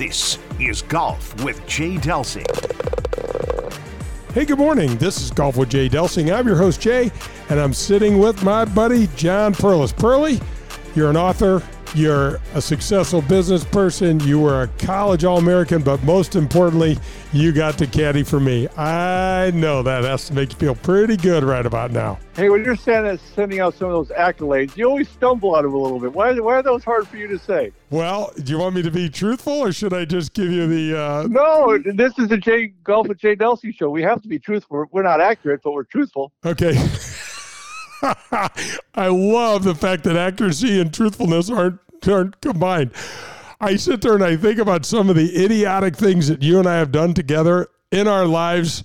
This is Golf with Jay Delsing. Hey, good morning. This is Golf with Jay Delsing. I'm your host, Jay, and I'm sitting with my buddy, John Perlis. Pearly, you're an author, you're a successful business person, you were a college All American, but most importantly, you got to caddy for me. I know that has to make you feel pretty good right about now. Hey, when you're sending, sending out some of those accolades, you always stumble on them a little bit. Why, why are those hard for you to say? Well, do you want me to be truthful or should I just give you the. Uh... No, this is the Jay Golf with Jay Delsing show. We have to be truthful. We're not accurate, but we're truthful. Okay. I love the fact that accuracy and truthfulness aren't, aren't combined. I sit there and I think about some of the idiotic things that you and I have done together in our lives,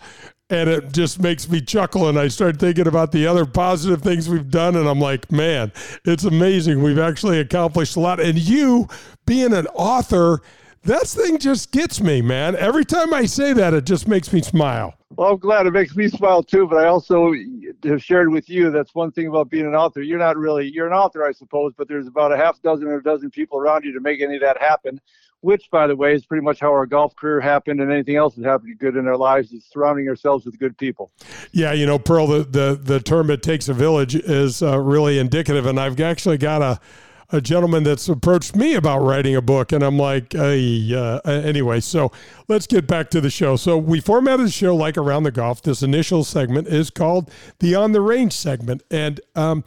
and it just makes me chuckle. And I start thinking about the other positive things we've done, and I'm like, man, it's amazing. We've actually accomplished a lot. And you, being an author, that thing just gets me, man. Every time I say that, it just makes me smile. Well, I'm glad it makes me smile too, but I also have shared with you that's one thing about being an author. You're not really you're an author, I suppose, but there's about a half dozen or a dozen people around you to make any of that happen. Which, by the way, is pretty much how our golf career happened, and anything else that's happened good in our lives is surrounding ourselves with good people. Yeah, you know, Pearl, the the, the term "it takes a village" is uh, really indicative, and I've actually got a a gentleman that's approached me about writing a book, and I'm like, hey, uh, anyway. So let's get back to the show. So we formatted the show like around the golf. This initial segment is called the on the range segment, and um,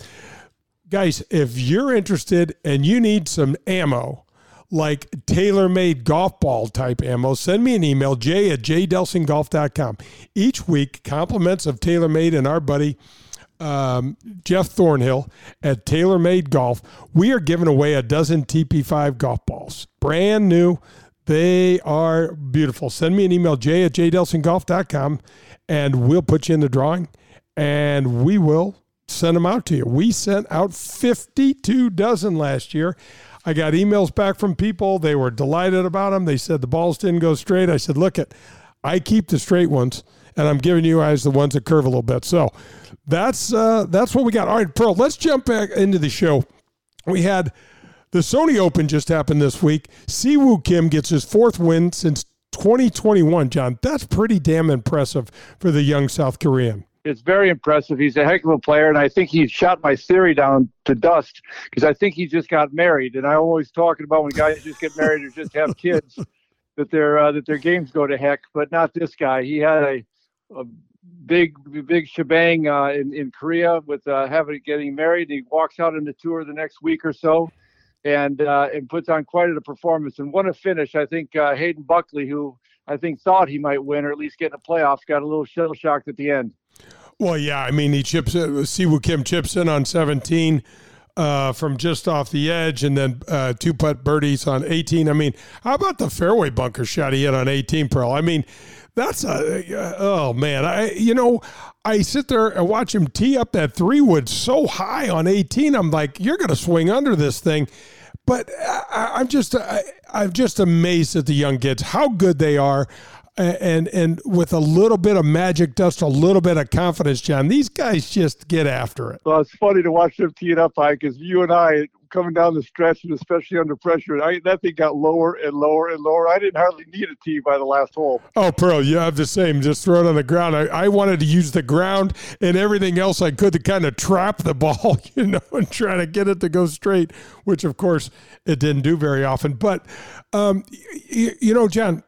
guys, if you're interested and you need some ammo. Like TaylorMade golf ball type ammo, send me an email, jay at jdelsinggolf.com. Each week, compliments of TaylorMade and our buddy um, Jeff Thornhill at TaylorMade Golf, we are giving away a dozen TP5 golf balls, brand new. They are beautiful. Send me an email, jay at jdelsinggolf.com, and we'll put you in the drawing and we will send them out to you. We sent out 52 dozen last year. I got emails back from people. They were delighted about them. They said the balls didn't go straight. I said, look, it, I keep the straight ones, and I'm giving you guys the ones that curve a little bit. So that's uh, that's what we got. All right, Pearl, let's jump back into the show. We had the Sony Open just happened this week. Siwoo Kim gets his fourth win since 2021, John. That's pretty damn impressive for the young South Korean. It's very impressive. He's a heck of a player, and I think he shot my theory down to dust because I think he just got married. And I'm always talking about when guys just get married or just have kids that their uh, that their games go to heck, but not this guy. He had a, a big big shebang uh, in in Korea with uh, having getting married. He walks out on the tour the next week or so, and uh, and puts on quite a performance. And what a finish! I think uh, Hayden Buckley, who I think thought he might win or at least get in the playoffs, got a little shell shocked at the end. Well, yeah, I mean he chips in, Siwoo Kim chips in on 17. Uh, from just off the edge, and then uh, two putt birdies on 18. I mean, how about the fairway bunker shot he hit on 18, Pearl? I mean, that's a oh man. I you know I sit there and watch him tee up that three wood so high on 18. I'm like, you're going to swing under this thing. But I, am just I, I'm just amazed at the young kids how good they are. And and with a little bit of magic dust, a little bit of confidence, John, these guys just get after it. Well, it's funny to watch them tee it up high because you and I, coming down the stretch and especially under pressure. I, that thing got lower and lower and lower. I didn't hardly need a tee by the last hole. Oh, Pearl, you have the same. Just throw it on the ground. I, I wanted to use the ground and everything else I could to kind of trap the ball, you know, and try to get it to go straight, which of course it didn't do very often. But, um, you, you know, John,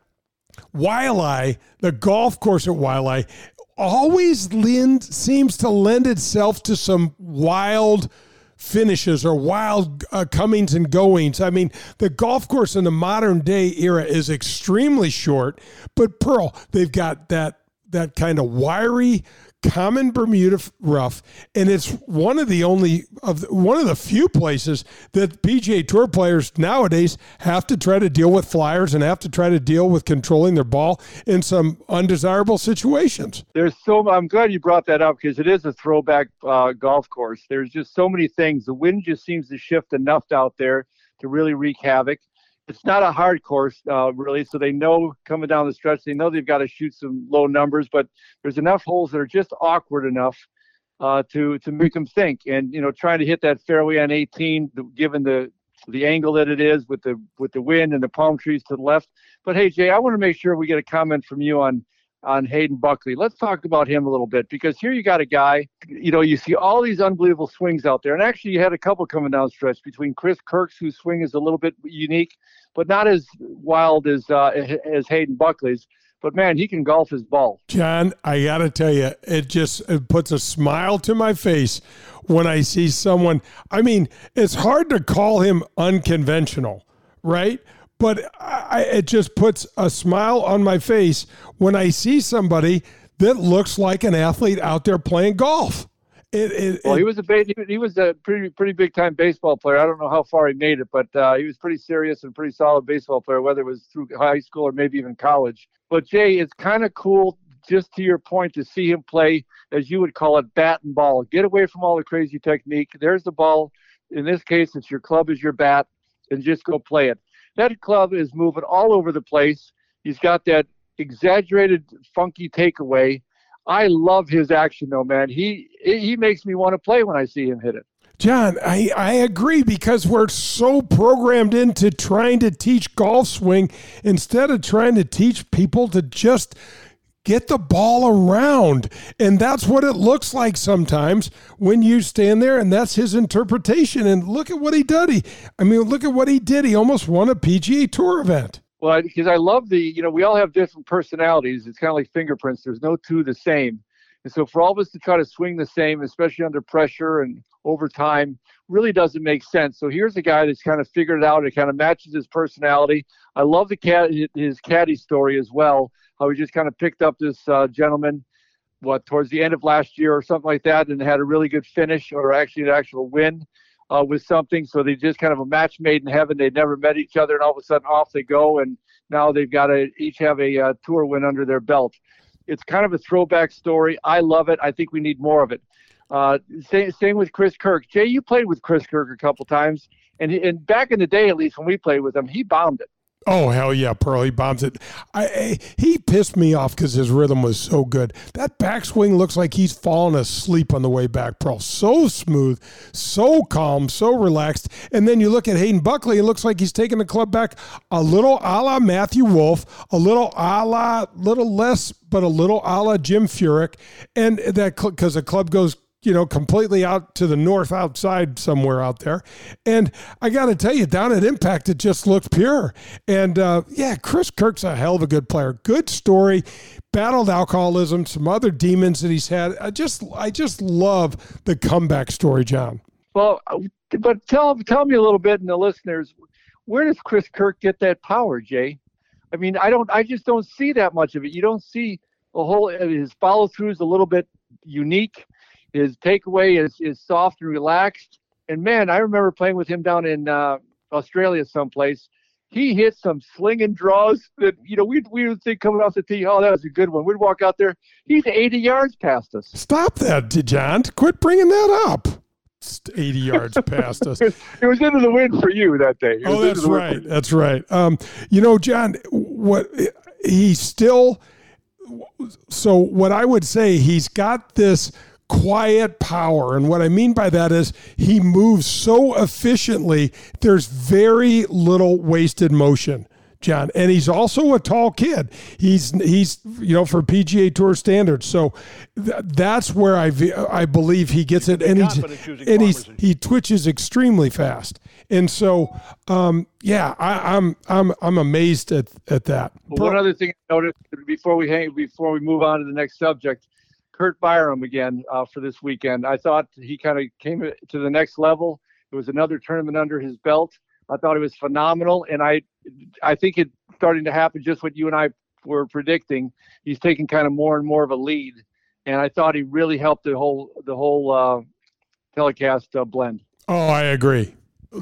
Waialae, the golf course at Waialae, always lend, seems to lend itself to some wild – finishes or wild uh, comings and goings. I mean, the golf course in the modern day era is extremely short, but Pearl, they've got that that kind of wiry common Bermuda rough, and it's one of the only of the, one of the few places that PGA Tour players nowadays have to try to deal with flyers and have to try to deal with controlling their ball in some undesirable situations. There's so I'm glad you brought that up because it is a throwback uh, golf course. There's just so many things. The wind just seems to shift enough out there to really wreak havoc it's not a hard course uh, really so they know coming down the stretch they know they've got to shoot some low numbers but there's enough holes that are just awkward enough uh, to to make them think. And you know trying to hit that fairway on 18 given the the angle that it is with the with the wind and the palm trees to the left. But hey jay i want to make sure we get a comment from you on on Hayden Buckley. Let's talk about him a little bit because here you got a guy, you know, you see all these unbelievable swings out there. And actually, you had a couple coming down stretch between Chris Kirk's, whose swing is a little bit unique, but not as wild as uh, as Hayden Buckley's. But man, he can golf his ball. John, I got to tell you, it just it puts a smile to my face when I see someone. I mean, it's hard to call him unconventional, right? But I, it just puts a smile on my face when I see somebody that looks like an athlete out there playing golf. It, it, well, he was a he was a pretty pretty big time baseball player. I don't know how far he made it, but uh, he was pretty serious and pretty solid baseball player, whether it was through high school or maybe even college. But Jay, it's kind of cool, just to your point, to see him play as you would call it, bat and ball. Get away from all the crazy technique. There's the ball. In this case, it's your club is your bat, and just go play it. That club is moving all over the place. He's got that exaggerated, funky takeaway. I love his action, though, man. He he makes me want to play when I see him hit it. John, I, I agree because we're so programmed into trying to teach golf swing instead of trying to teach people to just get the ball around. And that's what it looks like sometimes when you stand there, and that's his interpretation. And look at what he did. He, I mean, look at what he did. He almost won a PGA Tour event. Well, because I love the, you know, we all have different personalities. It's kind of like fingerprints. There's no two the same. And so for all of us to try to swing the same, especially under pressure and over time, really doesn't make sense. So here's a guy that's kind of figured it out. It kind of matches his personality. I love the cat his caddy story as well how he just kind of picked up this uh, gentleman, what towards the end of last year or something like that, and had a really good finish or actually an actual win uh, with something. So they just kind of a match made in heaven. They'd never met each other, and all of a sudden off they go, and now they've got to each have a uh, tour win under their belt. It's kind of a throwback story. I love it. I think we need more of it. Uh, same, same with Chris Kirk. Jay, you played with Chris Kirk a couple times, and and back in the day, at least when we played with him, he bombed it. Oh hell yeah, Pearl! He bombs it. I, I he pissed me off because his rhythm was so good. That backswing looks like he's fallen asleep on the way back. Pearl, so smooth, so calm, so relaxed. And then you look at Hayden Buckley. It looks like he's taking the club back a little a la Matthew Wolff, a little a la, little less, but a little a la Jim Furyk. And that because the club goes you know, completely out to the north outside somewhere out there. And I got to tell you, down at Impact, it just looked pure. And uh, yeah, Chris Kirk's a hell of a good player. Good story. Battled alcoholism, some other demons that he's had. I just, I just love the comeback story, John. Well, but tell tell me a little bit, and the listeners, where does Chris Kirk get that power, Jay? I mean, I don't, I just don't see that much of it. You don't see a whole his follow through is a little bit unique his takeaway is, is soft and relaxed. And man, I remember playing with him down in uh, Australia someplace. He hit some slinging draws that, you know, we'd, we would think coming off the tee, oh, that was a good one. We'd walk out there. He's 80 yards past us. Stop that, John. Quit bringing that up. 80 yards past us. It was into the wind for you that day. Oh, that's right. That's right. Um, you know, John, what he still. So what I would say, he's got this quiet power. And what I mean by that is he moves so efficiently, there's very little wasted motion. John, and he's also a tall kid. He's he's you know for PGA Tour standards. So th- that's where I I believe he gets it, and he's and he's he twitches extremely fast. And so, um, yeah, I, am I'm, I'm I'm amazed at at that. Well, one other thing I noticed before we hang before we move on to the next subject Curt Byrum again uh, for this weekend. I thought he kind of came to the next level. It was another tournament under his belt. I thought it was phenomenal, and I, I think it's starting to happen just what you and I were predicting. He's taking kind of more and more of a lead and I thought he really helped the whole the whole uh, telecast uh, blend. Oh, I agree.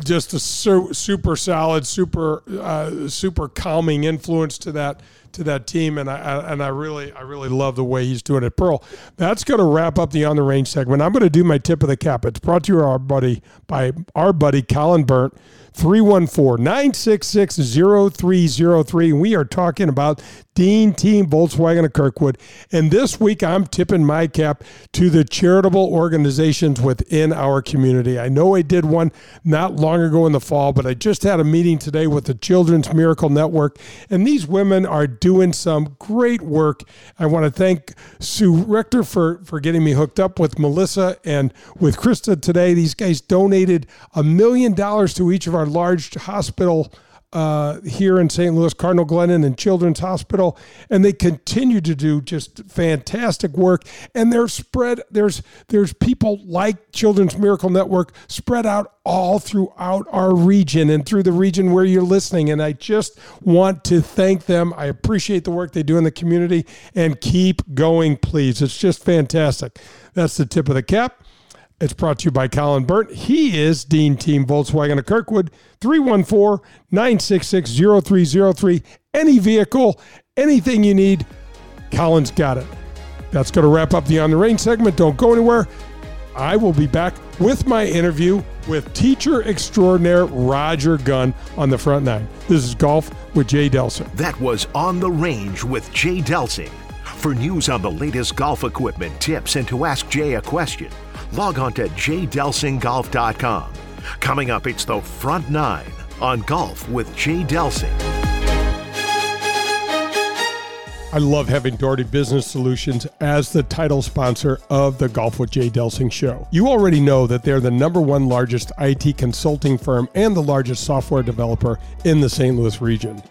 Just a su- super solid, super uh, super calming influence to that to that team, and I, and I really I really love the way he's doing it. Pearl, that's going to wrap up the on the range segment. I'm going to do my tip of the cap. It's brought to you our buddy by our buddy Colin Burnt. 314 966 0303. We are talking about Dean Team Volkswagen of Kirkwood. And this week, I'm tipping my cap to the charitable organizations within our community. I know I did one not long ago in the fall, but I just had a meeting today with the Children's Miracle Network. And these women are doing some great work. I want to thank Sue Richter for, for getting me hooked up with Melissa and with Krista today. These guys donated a million dollars to each of our large hospital uh, here in St. Louis, Cardinal Glennon and Children's Hospital, and they continue to do just fantastic work. And they're spread. There's there's people like Children's Miracle Network spread out all throughout our region and through the region where you're listening. And I just want to thank them. I appreciate the work they do in the community, and keep going, please. It's just fantastic. That's the tip of the cap. It's brought to you by Colin Burnt. He is Dean Team Volkswagen of Kirkwood, 314 966 0303. Any vehicle, anything you need, Colin's got it. That's going to wrap up the On the Range segment. Don't go anywhere. I will be back with my interview with teacher extraordinaire Roger Gunn on the front nine. This is Golf with Jay Delsing. That was On the Range with Jay Delsing. For news on the latest golf equipment, tips, and to ask Jay a question, log on to jdelsinggolf.com. Coming up, it's the front nine on Golf with Jay Delsing. I love having Daugherty Business Solutions as the title sponsor of the Golf with Jay Delsing show. You already know that they're the number one largest IT consulting firm and the largest software developer in the St. Louis region.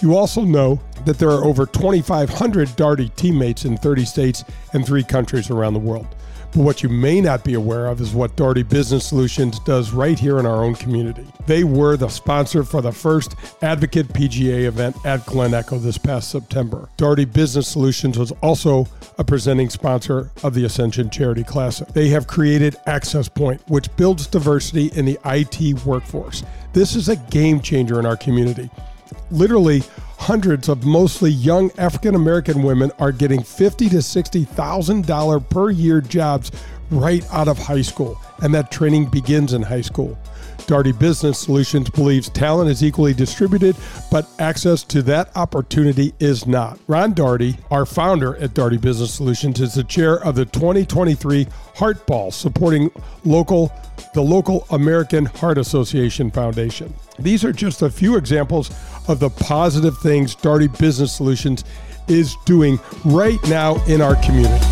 You also know that there are over 2,500 Daugherty teammates in 30 states and three countries around the world. But what you may not be aware of is what Daugherty Business Solutions does right here in our own community. They were the sponsor for the first Advocate PGA event at Glen Echo this past September. Daugherty Business Solutions was also a presenting sponsor of the Ascension Charity Classic. They have created Access Point, which builds diversity in the IT workforce. This is a game changer in our community. Literally, hundreds of mostly young African American women are getting fifty to sixty thousand dollar per year jobs right out of high school, and that training begins in high school. Daugherty Business Solutions believes talent is equally distributed, but access to that opportunity is not. Ron Daugherty, our founder at Daugherty Business Solutions, is the chair of the 2023 Heart Ball, supporting local the local American Heart Association Foundation. These are just a few examples of the positive things Daugherty Business Solutions is doing right now in our community.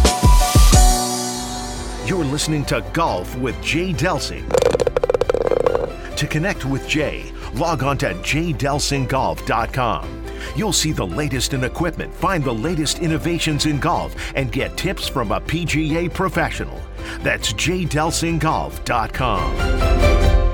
You're listening to Golf with Jay Delsing. To connect with Jay, log on to jdelsinggolf.com. You'll see the latest in equipment, find the latest innovations in golf, and get tips from a PGA professional. That's jdelsinggolf.com.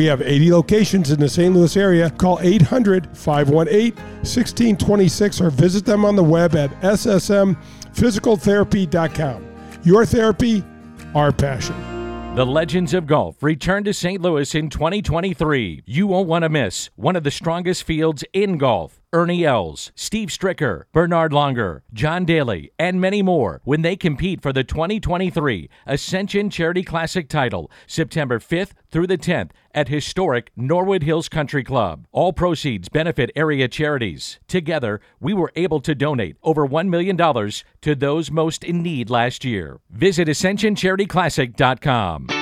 We have 80 locations in the St. Louis area. Call 800 518 1626 or visit them on the web at ssmphysicaltherapy.com. Your therapy, our passion. The Legends of Golf return to St. Louis in 2023. You won't want to miss one of the strongest fields in golf. Ernie Els, Steve Stricker, Bernhard Langer, John Daly, and many more when they compete for the 2023 Ascension Charity Classic title September 5th through the 10th at historic Norwood Hills Country Club. All proceeds benefit area charities. Together, we were able to donate over $1 million to those most in need last year. Visit AscensionCharityClassic.com.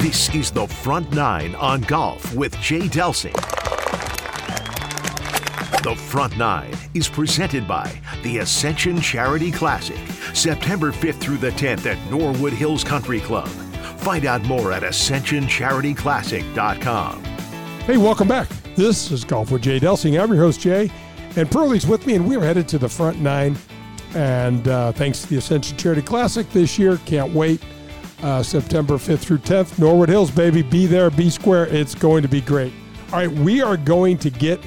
This is the front nine on golf with Jay Delsing. The Front Nine is presented by the Ascension Charity Classic, September 5th through the 10th at Norwood Hills Country Club. Find out more at ascensioncharityclassic.com. Hey, welcome back. This is Golf with Jay Delsing. I'm your host, Jay, and Pearlie's with me, and we're headed to the Front Nine. And uh, thanks to the Ascension Charity Classic this year, can't wait. Uh, September 5th through 10th, Norwood Hills, baby. Be there, be square. It's going to be great. All right, we are going to get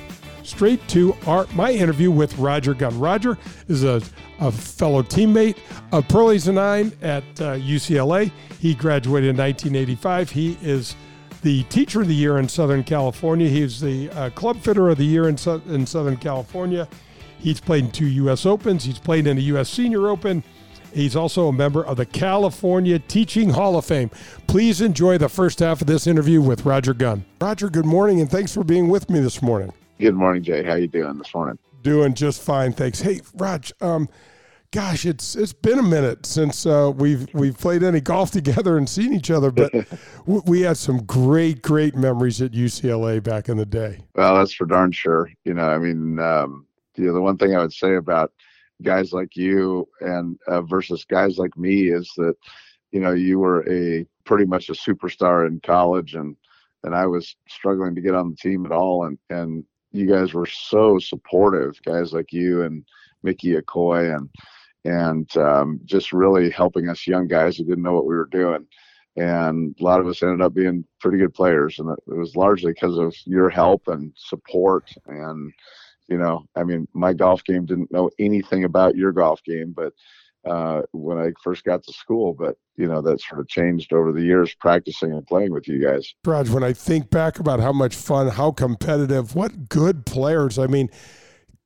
straight to our my interview with Roger Gunn. Roger is a, a fellow teammate of Pearlie's and I at uh, UCLA. He graduated in 1985. He is the Teacher of the Year in Southern California. He's the uh, Club Fitter of the Year in, in Southern California. He's played in two U.S. Opens. He's played in a U.S. Senior Open. He's also a member of the California Teaching Hall of Fame. Please enjoy the first half of this interview with Roger Gunn. Roger, good morning, and thanks for being with me this morning. Good morning, Jay. How you doing this morning? Doing just fine, thanks. Hey, Raj, um, gosh, it's it's been a minute since uh, we've we've played any golf together and seen each other, but we had some great great memories at UCLA back in the day. Well, that's for darn sure. You know, I mean, um, you know, the one thing I would say about guys like you and uh, versus guys like me is that you know you were a pretty much a superstar in college and and I was struggling to get on the team at all and and you guys were so supportive guys like you and Mickey Yokoi and and um, just really helping us young guys who didn't know what we were doing. And a lot of us ended up being pretty good players and it was largely because of your help and support and you know, I mean, my golf game didn't know anything about your golf game, but uh, when I first got to school, but you know that sort of changed over the years practicing and playing with you guys. Raj, when I think back about how much fun, how competitive, what good players. I mean,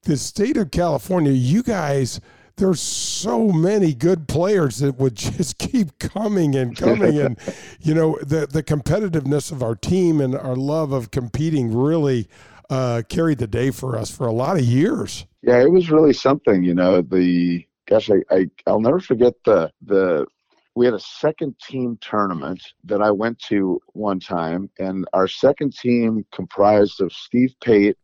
the state of California, you guys. There's so many good players that would just keep coming and coming, and you know the the competitiveness of our team and our love of competing really uh, carried the day for us for a lot of years. Yeah, it was really something. You know, the gosh, I, I I'll never forget the the we had a second team tournament that I went to one time, and our second team comprised of Steve Pate,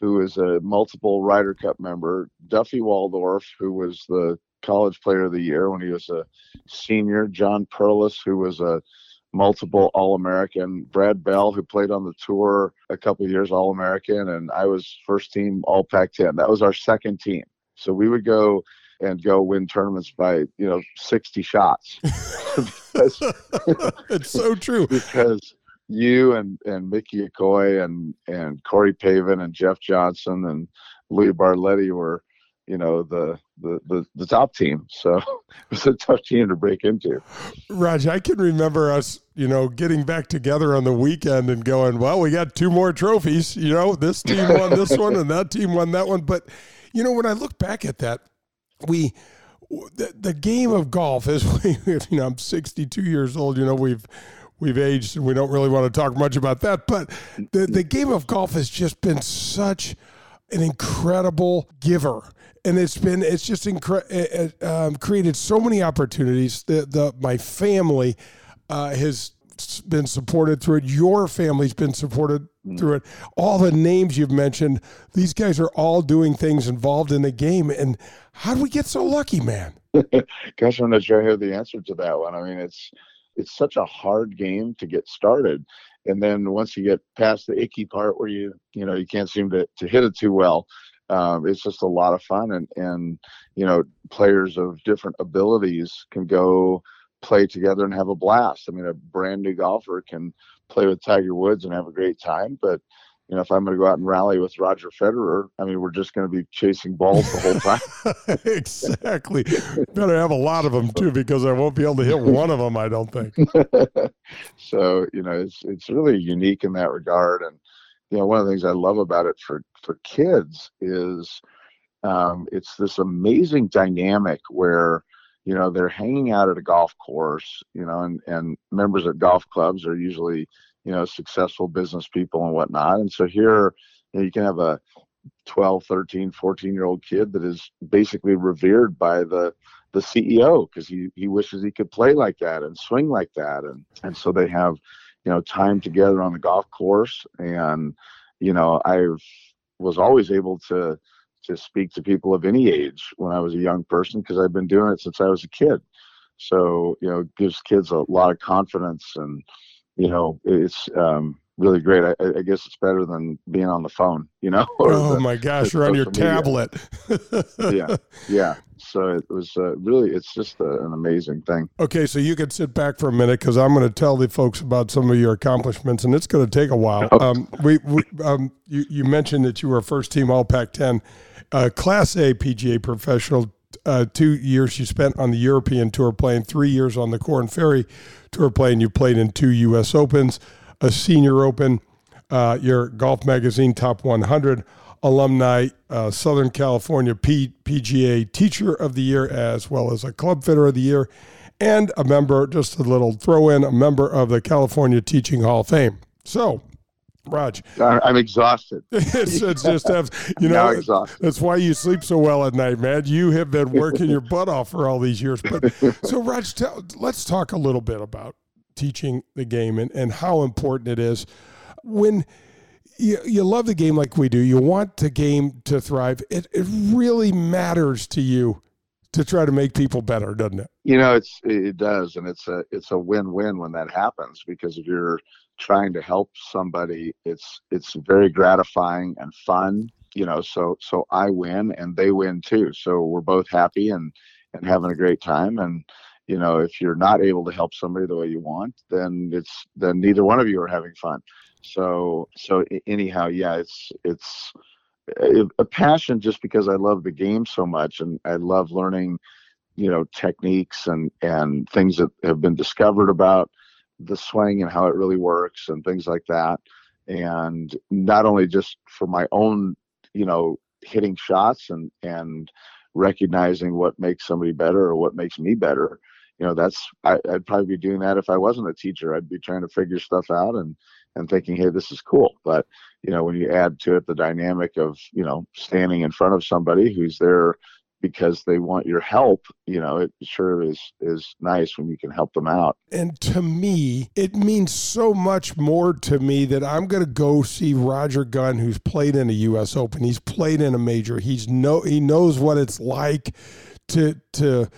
who is a multiple Ryder Cup member, Duffy Waldorf, who was the college player of the year when he was a senior, John Perlis, who was a multiple All American. Brad Bell, who played on the tour a couple years, All American, and I was first team All Pac 10. That was our second team. So we would go and go win tournaments by you know 60 shots. because, it's so true. because you and and Mickey Yokoi and and Corey Pavin and Jeff Johnson and Louis Barletti were you know the, the the the top team. So it was a tough team to break into. Raj i can remember us you know getting back together on the weekend and going well we got two more trophies you know this team won this one and that team won that one. But you know when i look back at that we the, the game of golf is you know i'm 62 years old you know we've we've aged and we don't really want to talk much about that. But the the game of golf has just been such an incredible giver and it's been it's just incre- it, um, created so many opportunities. The the my family uh, has been supported through it. Your family's been supported mm. through it. All the names you've mentioned, these guys are all doing things involved in the game. And how do we get so lucky, man? Gosh, I'm not sure I have the answer to that one. I mean, it's it's such a hard game to get started, and then once you get past the icky part where you you know you can't seem to to hit it too well, um, it's just a lot of fun and and you know players of different abilities can go play together and have a blast. I mean a brand new golfer can play with tiger woods and have a great time but you know if i'm going to go out and rally with roger federer i mean we're just going to be chasing balls the whole time. Exactly. Better have a lot of them too because i won't be able to hit one of them i don't think. So you know it's it's really unique in that regard and you know one of the things i love about it for for kids is um, it's this amazing dynamic where you know they're hanging out at a golf course you know and and members of golf clubs are usually you know successful business people and whatnot. And so here you, know, you can have a 12 13 14 year old kid that is basically revered by the the ceo because he he wishes he could play like that and swing like that. And and so they have you know time together on the golf course and you know i've was always able to to speak to people of any age when I was a young person because I've been doing it since I was a kid. So you know, gives kids a lot of confidence, and you know, it's um, really great. I, I, guess it's better than being on the phone, you know. oh the, my gosh, you're on your tablet. yeah, yeah. So it was uh, really, it's just a, an amazing thing. Okay, so you can sit back for a minute because I'm going to tell the folks about some of your accomplishments, and it's going to take a while. Um, we, we um, you, you mentioned that you were first team All Pac-10, uh, Class A PGA professional. Uh, two years you spent on the European Tour playing, three years on the Korn Ferry Tour playing. You played in two U.S. Opens a senior open, uh, your Golf Magazine Top 100 alumni, uh, Southern California P- PGA Teacher of the Year, as well as a Club Fitter of the Year, and a member, just a little throw in, a member of the California Teaching Hall of Fame. So, Raj. I'm exhausted. it's, it's just, you know, that's why you sleep so well at night, man. You have been working your butt off for all these years. But so, Raj, tell, let's talk a little bit about teaching the game and, and how important it is. When you, you love the game like we do you want the game to thrive it, it really matters to you to try to make people better doesn't it? You know it's it does and it's a it's a win-win when that happens because if you're trying to help somebody it's it's very gratifying and fun you know so so i win and they win too. So we're both happy and and having a great time and you know if you're not able to help somebody the way you want then it's then neither one of you are having fun. So so anyhow yeah it's it's eh, a passion just because i love the game so much and i love learning you know techniques and and things that have been discovered about the swing and how it really works and things like that. And not only just for my own you know hitting shots and and recognizing what makes somebody better or what makes me better you know that's I, would probably be doing that if i wasn't a teacher. I'd be trying to figure stuff out and and thinking hey this is cool. But you know when you add to it the dynamic of you know standing in front of somebody who's there because they want your help you know it sure is is nice when you can help them out. And to me it means so much more to me that i'm going to go see roger gunn who's played in a us open. He's played in a major. He's no he knows what it's like to to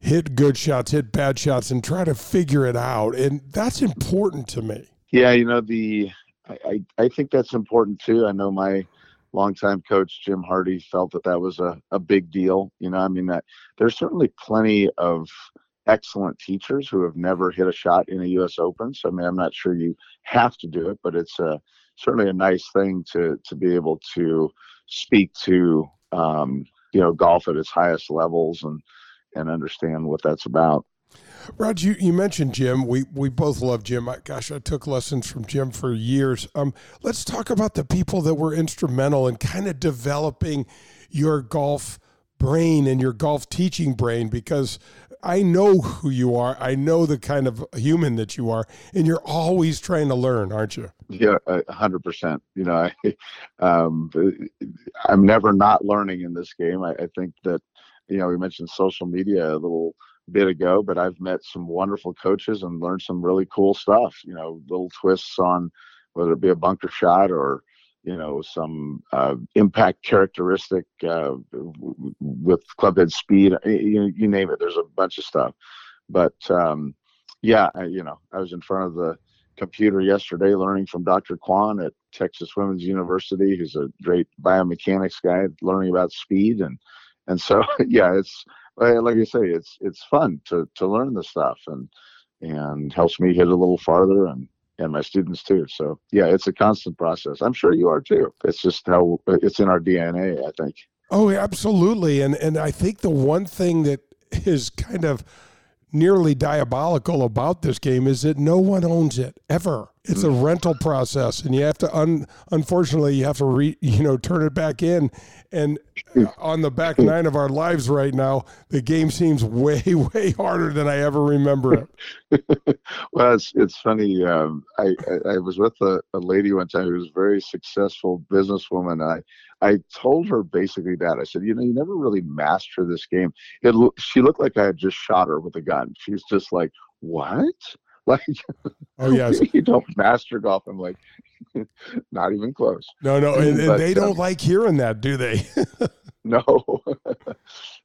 hit good shots, hit bad shots, and try to figure it out. And that's important to me. Yeah, you know the I I think that's important too. I know my longtime coach Jim Hardy felt that that was a, a big deal. You know, I mean that there's certainly plenty of excellent teachers who have never hit a shot in a U.S. Open. So I mean, I'm not sure you have to do it, but it's a certainly a nice thing to to be able to speak to um, you know golf at its highest levels and and understand what that's about. Rod, you, you mentioned Jim. We we both love Jim. I, gosh, I took lessons from Jim for years. Um, let's talk about the people that were instrumental in kind of developing your golf brain and your golf teaching brain because I know who you are. I know the kind of human that you are, and you're always trying to learn, aren't you? Yeah, hundred percent. You know, I, um, I'm never not learning in this game. I, I think that you know, we mentioned social media a little bit ago, but I've met some wonderful coaches and learned some really cool stuff. You know, little twists on whether it be a bunker shot or you know some uh, impact characteristic uh, with clubhead speed. You, you name it. There's a bunch of stuff, but um, yeah, I, you know, I was in front of the computer yesterday learning from Dr. Kwon at Texas Women's University, who's a great biomechanics guy, learning about speed and and so yeah, it's like I say, it's it's fun to to learn the stuff and and helps me hit a little farther and and my students too. So yeah, it's a constant process. I'm sure you are too. It's just how it's in our DNA, I think. Oh, absolutely. And and I think the one thing that is kind of nearly diabolical about this game is that no one owns it ever. It's a rental process, and you have to un, unfortunately you have to re, you know turn it back in. And on the back nine of our lives right now, the game seems way way harder than I ever remember it. well, it's it's funny. Um, I, I, I was with a, a lady one time who was a very successful businesswoman. I I told her basically that I said, you know, you never really master this game. It she looked like I had just shot her with a gun. She's just like, what? Like, oh yes, you don't master golf. I'm like, not even close. No, no, and, and But, they don't um, like hearing that, do they? No,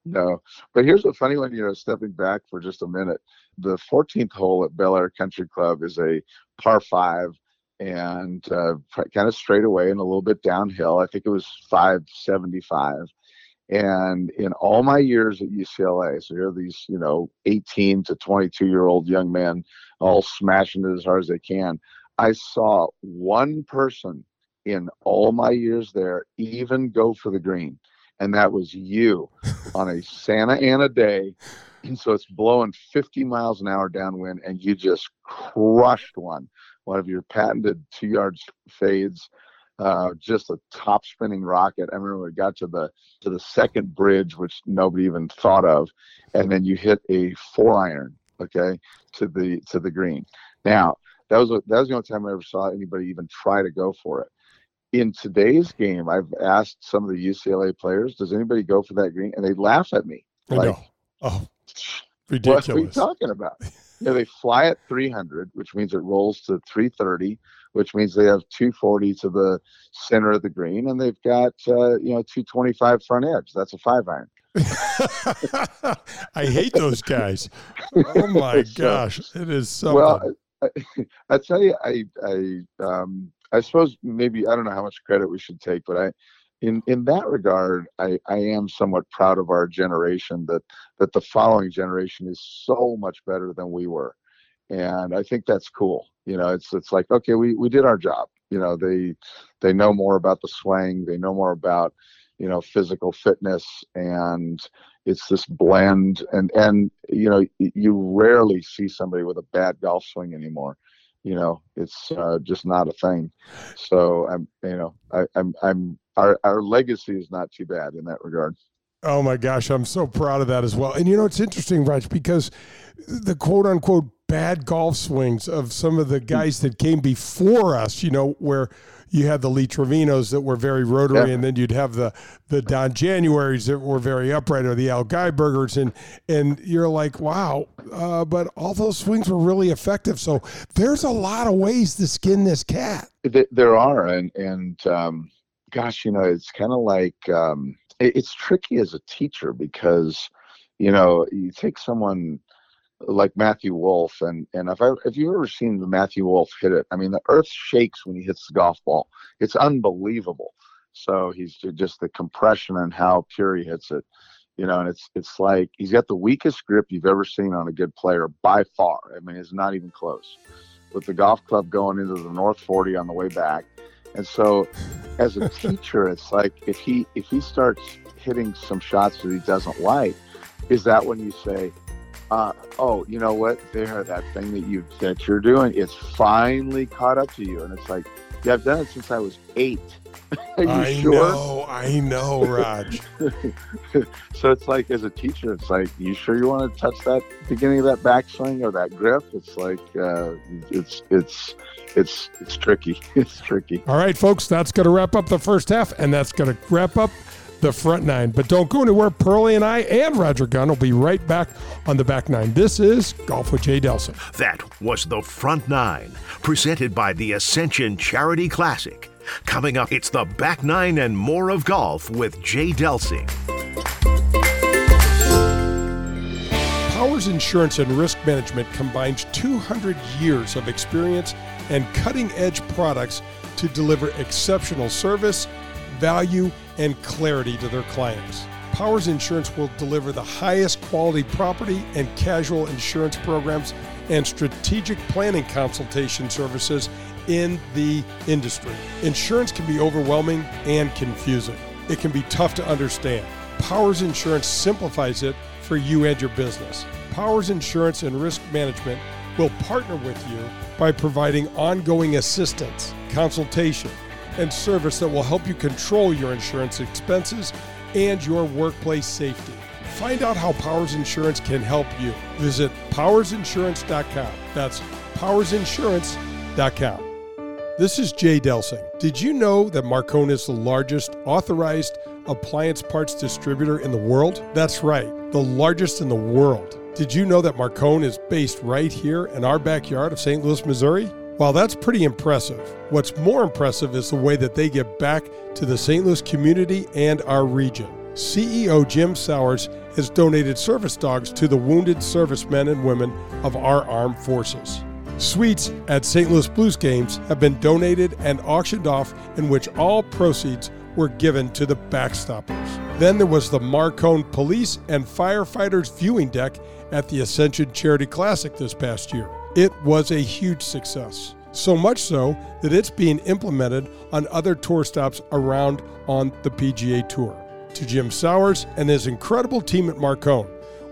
no. But here's a funny one. You know, stepping back for just a minute, the 14th hole at Bel Air Country Club is a par five and uh, kind of straight away and a little bit downhill. I think it was 575. And in all my years at UCLA, so here are these, you know, 18 to 22 year old young men all smashing it as hard as they can. I saw one person in all my years there even go for the green and that was you on a Santa Ana day. And so it's blowing 50 miles an hour downwind, and you just crushed one. One of your patented two yard fades, uh, just a top spinning rocket. I remember we got to the to the second bridge, which nobody even thought of, and then you hit a four iron, okay, to the to the green. Now that was that was the only time I ever saw anybody even try to go for it in today's game, I've asked some of the UCLA players, "Does anybody go for that green?" And they laugh at me. I Like, know. Oh, ridiculous! what are you talking about? yeah, they fly at 300, which means it rolls to 330, which means they have 240 to the center of the green, and they've got uh, you know 225 front edge. That's a five iron. I hate those guys. Oh my gosh, it is so. Well, I, I tell you, I I um I suppose maybe I don't know how much credit we should take, but I in in that regard, I I am somewhat proud of our generation that that the following generation is so much better than we were, and I think that's cool. You know, it's it's like okay, we we did our job. You know, they they know more about the swing, they know more about you know physical fitness and it's this blend and and you know you rarely see somebody with a bad golf swing anymore you know it's uh, just not a thing so i'm you know I, i'm i'm our, our legacy is not too bad in that regard Oh my gosh, I'm so proud of that as well. And you know, it's interesting, Raj, because the quote unquote bad golf swings of some of the guys that came before us, you know, where you had the Lee Trevinos that were very rotary, Yeah. and then you'd have the the Don Januarys that were very upright, or the Al Geibergers, and and you're like, wow, uh, but all those swings were really effective. So there's a lot of ways to skin this cat. There are and and um gosh you know it's kind of like um it's tricky as a teacher because you know you take someone like Matthew Wolff and and if I if you've ever seen the Matthew Wolff hit it I mean the earth shakes when he hits the golf ball. It's unbelievable. So he's just the compression and how pure he hits it you know and it's it's like he's got the weakest grip you've ever seen on a good player by far. I mean it's not even close. With the golf club going into the North 40 on the way back. And so as a teacher, it's like if he if he starts hitting some shots that he doesn't like, is that when you say, uh, oh, you know what? There, that thing that you that you're doing, it's finally caught up to you. And it's like, yeah, I've done it since I was eight. Are you I sure? know, I know, Raj. so it's like as a teacher, it's like, you sure you want to touch that beginning of that backswing or that grip? It's like uh, it's it's it's it's tricky. It's tricky. All right, folks, that's going to wrap up the first half, and that's going to wrap up the front nine. But don't go anywhere. Pearlie and I and Roger Gunn will be right back on the back nine. This is Golf with Jay Delsing. That was the Front Nine, presented by the Ascension Charity Classic. Coming up, it's the Back Nine and more of golf with Jay Delsing. Powers Insurance and Risk Management combines 200 years of experience and cutting edge products to deliver exceptional service, value, and clarity to their clients. Powers Insurance will deliver the highest quality property and casual insurance programs and strategic planning consultation services in the industry. Insurance can be overwhelming and confusing. It can be tough to understand. Powers Insurance simplifies it for you and your business. Powers Insurance and Risk Management will partner with you by providing ongoing assistance, consultation, and service that will help you control your insurance expenses and your workplace safety. Find out how Powers Insurance can help you. Visit powersinsurance.com. That's powersinsurance.com. This is Jay Delsing. Did you know that Marcone is the largest authorized appliance parts distributor in the world? That's right, the largest in the world. Did you know that Marcone is based right here in our backyard of St. Louis, Missouri? While that's pretty impressive, what's more impressive is the way that they give back to the St. Louis community and our region. CEO Jim Sowers has donated service dogs to the wounded servicemen and women of our armed forces. Suites at St. Louis Blues games have been donated and auctioned off, in which all proceeds were given to the backstoppers. Then there was the Marcone Police and Firefighters viewing deck at the Ascension Charity Classic this past year. It was a huge success. So much so that it's being implemented on other tour stops around on the PGA Tour. To Jim Sowers and his incredible team at Marcone,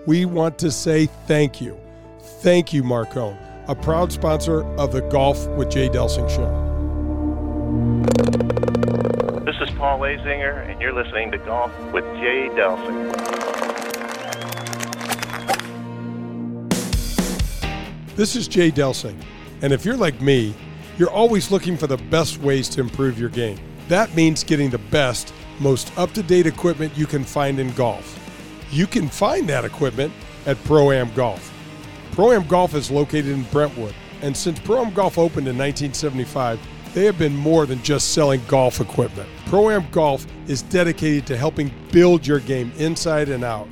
we want to say thank you. Thank you, Marcone, a proud sponsor of the Golf with Jay Delsing show. This is Paul Azinger, and you're listening to Golf with Jay Delsing. This is Jay Delsing, and if you're like me, you're always looking for the best ways to improve your game. That means getting the best, most up to date equipment you can find in golf. You can find that equipment at Pro Am Golf. Pro Am Golf is located in Brentwood, and since Pro Am Golf opened in 1975, they have been more than just selling golf equipment. Pro Am Golf is dedicated to helping build your game inside and out.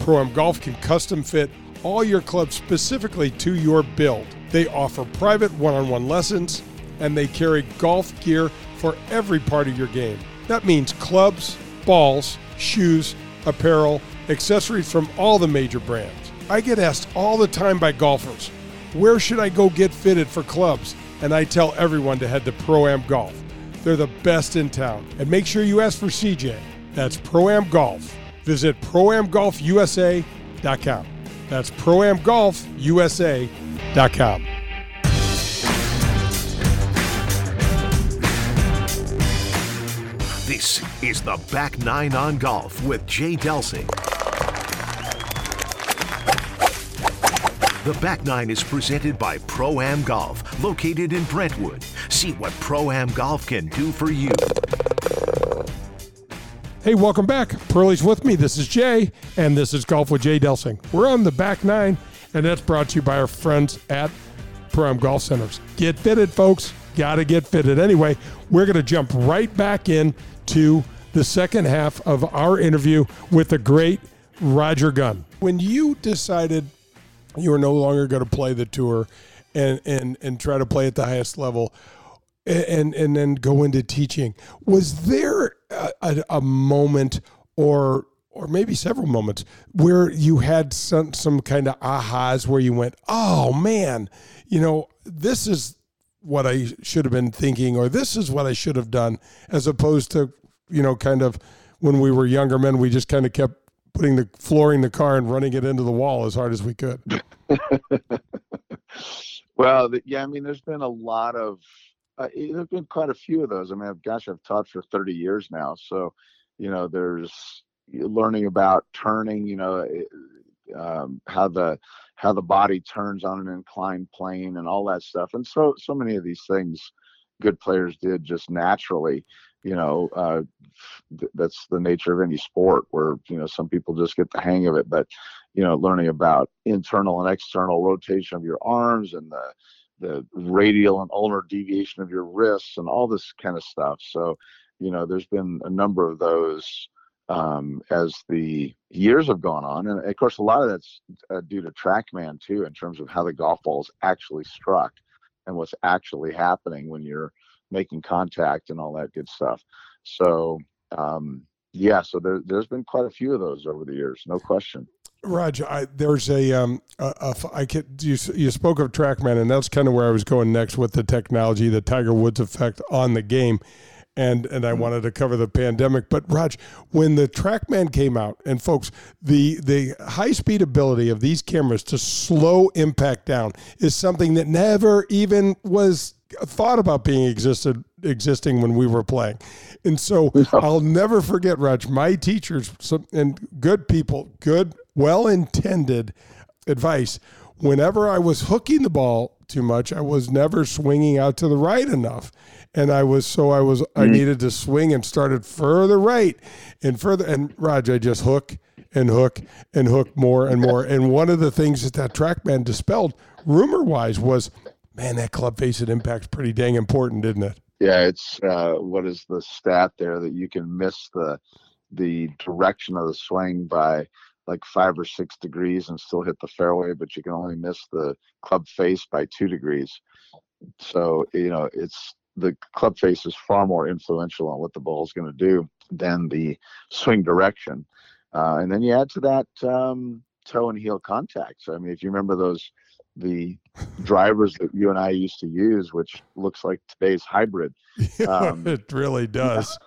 Pro Am Golf can custom fit all your clubs specifically to your build. They offer private one on one lessons and they carry golf gear for every part of your game. That means clubs, balls, shoes, apparel, accessories from all the major brands. I get asked all the time by golfers, where should I go get fitted for clubs? And I tell everyone to head to Pro Am Golf. They're the best in town. And make sure you ask for CJ. That's Pro Am Golf. Visit proamgolfusa.com. That's ProAmGolfUSA.com. This is the Back Nine on Golf with Jay Delsing. The Back Nine is presented by Pro Am Golf, located in Brentwood. See what Pro Am Golf can do for you. Hey, welcome back. Pearlie's with me. This is Jay, and this is Golf with Jay Delsing. We're on the back nine, and that's brought to you by our friends at Am Golf Centers. Get fitted, folks. Got to get fitted. Anyway, we're going to jump right back in to the second half of our interview with the great Roger Gunn. When you decided you were no longer going to play the tour and, and, and try to play at the highest level, and and then go into teaching. Was there a, a, a, moment or or maybe several moments where you had some some kind of ahas where you went, "Oh man, you know, this is what I should have been thinking or this is what I should have done," as opposed to, you know, kind of when we were younger men, we just kind of kept putting the flooring the car and running it into the wall as hard as we could. well, yeah, I mean, there's been a lot of uh, there've been quite a few of those. I mean, gosh, I've taught for 30 years now, so you know, there's learning about turning. You know, um, how the how the body turns on an inclined plane and all that stuff. And so so many of these things, good players did just naturally. You know, uh, th- that's the nature of any sport where you know some people just get the hang of it. But you know, learning about internal and external rotation of your arms and the the radial and ulnar deviation of your wrists and all this kind of stuff. So, you know, there's been a number of those um, as the years have gone on, and of course, a lot of that's uh, due to TrackMan too, in terms of how the golf ball is actually struck and what's actually happening when you're making contact and all that good stuff. So, um, yeah, so there, there's been quite a few of those over the years, no question. Roger, I, there's a, um, a, a I can, you, you spoke of TrackMan, and that's kind of where I was going next with the technology, the Tiger Woods effect on the game, and and I mm-hmm. wanted to cover the pandemic. But Raj, when the TrackMan came out, and folks, the the high speed ability of these cameras to slow impact down is something that never even was thought about being existed existing when we were playing. And so I'll never forget, Raj, my teachers some, and good people, good well intended advice. Whenever I was hooking the ball too much, I was never swinging out to the right enough. And I was, so I was, mm-hmm. I needed to swing and started further right and further. And Raj, I just hook and hook and hook more and more. And one of the things that that TrackMan dispelled, rumor wise, was man, that club face at impact's pretty dang important, isn't it? Yeah, it's uh, what is the stat there that you can miss the the direction of the swing by like five or six degrees and still hit the fairway, but you can only miss the club face by two degrees. So you know, it's the club face is far more influential on what the ball is going to do than the swing direction. Uh, and then you add to that um, toe and heel contact. So I mean, if you remember those the drivers that you and I used to use, which looks like today's hybrid. Um, it really does.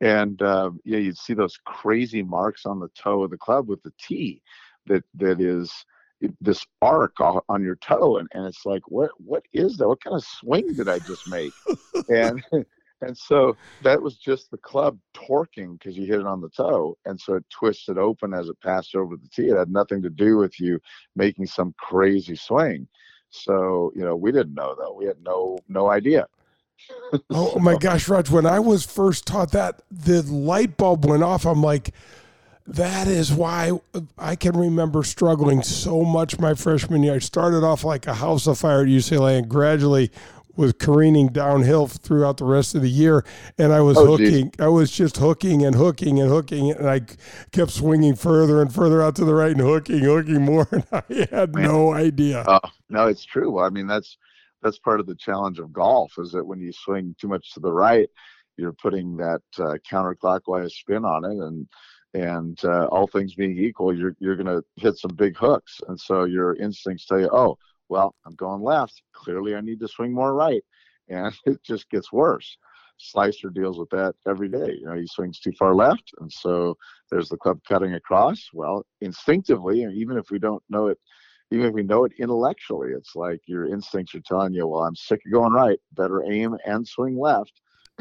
And uh, yeah, you'd see those crazy marks on the toe of the club with the T that that is this arc on your toe, and, and it's like, what what is that? What kind of swing did I just make? and and so that was just the club torquing because you hit it on the toe. And so it twisted open as it passed over the tee. It had nothing to do with you making some crazy swing. So, you know, we didn't know though. We had no no idea. oh my gosh, Raj, when I was first taught that, the light bulb went off. I'm like, that is why I can remember struggling so much my freshman year. I started off like a house of fire at UCLA and gradually was careening downhill throughout the rest of the year, and I was oh, hooking. Geez. I was just hooking and hooking and hooking, and I kept swinging further and further out to the right and hooking, hooking more, and I had no idea. Uh, no, it's true. I mean, that's that's part of the challenge of golf is that when you swing too much to the right, you're putting that uh, counterclockwise spin on it, and and uh, all things being equal, you're you're going to hit some big hooks, and so your instincts tell you, oh well, I'm going left. Clearly, I need to swing more right. And it just gets worse. Slicer deals with that every day. You know, he swings too far left. And so there's the club cutting across. Well, instinctively, even if we don't know it, even if we know it intellectually, it's like your instincts are telling you, well, I'm sick of going right. Better aim and swing left.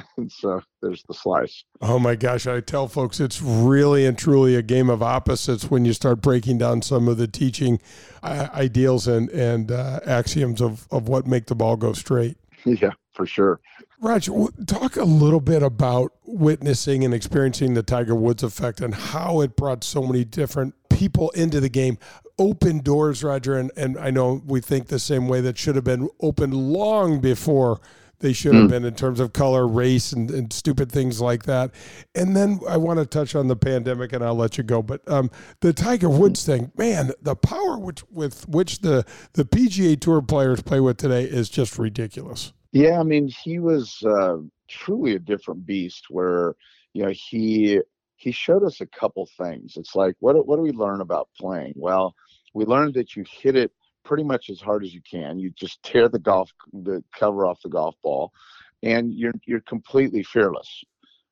and so there's the slice. Oh my gosh, I tell folks it's really and truly a game of opposites when you start breaking down some of the teaching uh, ideals and and uh, axioms of of what make the ball go straight. Yeah, for sure. Raj, talk a little bit about witnessing and experiencing the Tiger Woods effect and how it brought so many different people into the game. Open doors, Roger, and, and I know we think the same way that should have been opened long before they should have mm. been in terms of color, race, and, and, stupid things like that. And then I want to touch on the pandemic, and I'll let you go. But um, the Tiger Woods thing, man, the power which, with which the the PGA Tour players play with today is just ridiculous. Yeah, I mean, he was uh, truly a different beast. Where you know he he showed us a couple things. It's like what what do we learn about playing? Well, we learned that you hit it pretty much as hard as you can. You just tear the golf the cover off the golf ball, and you're you're completely fearless.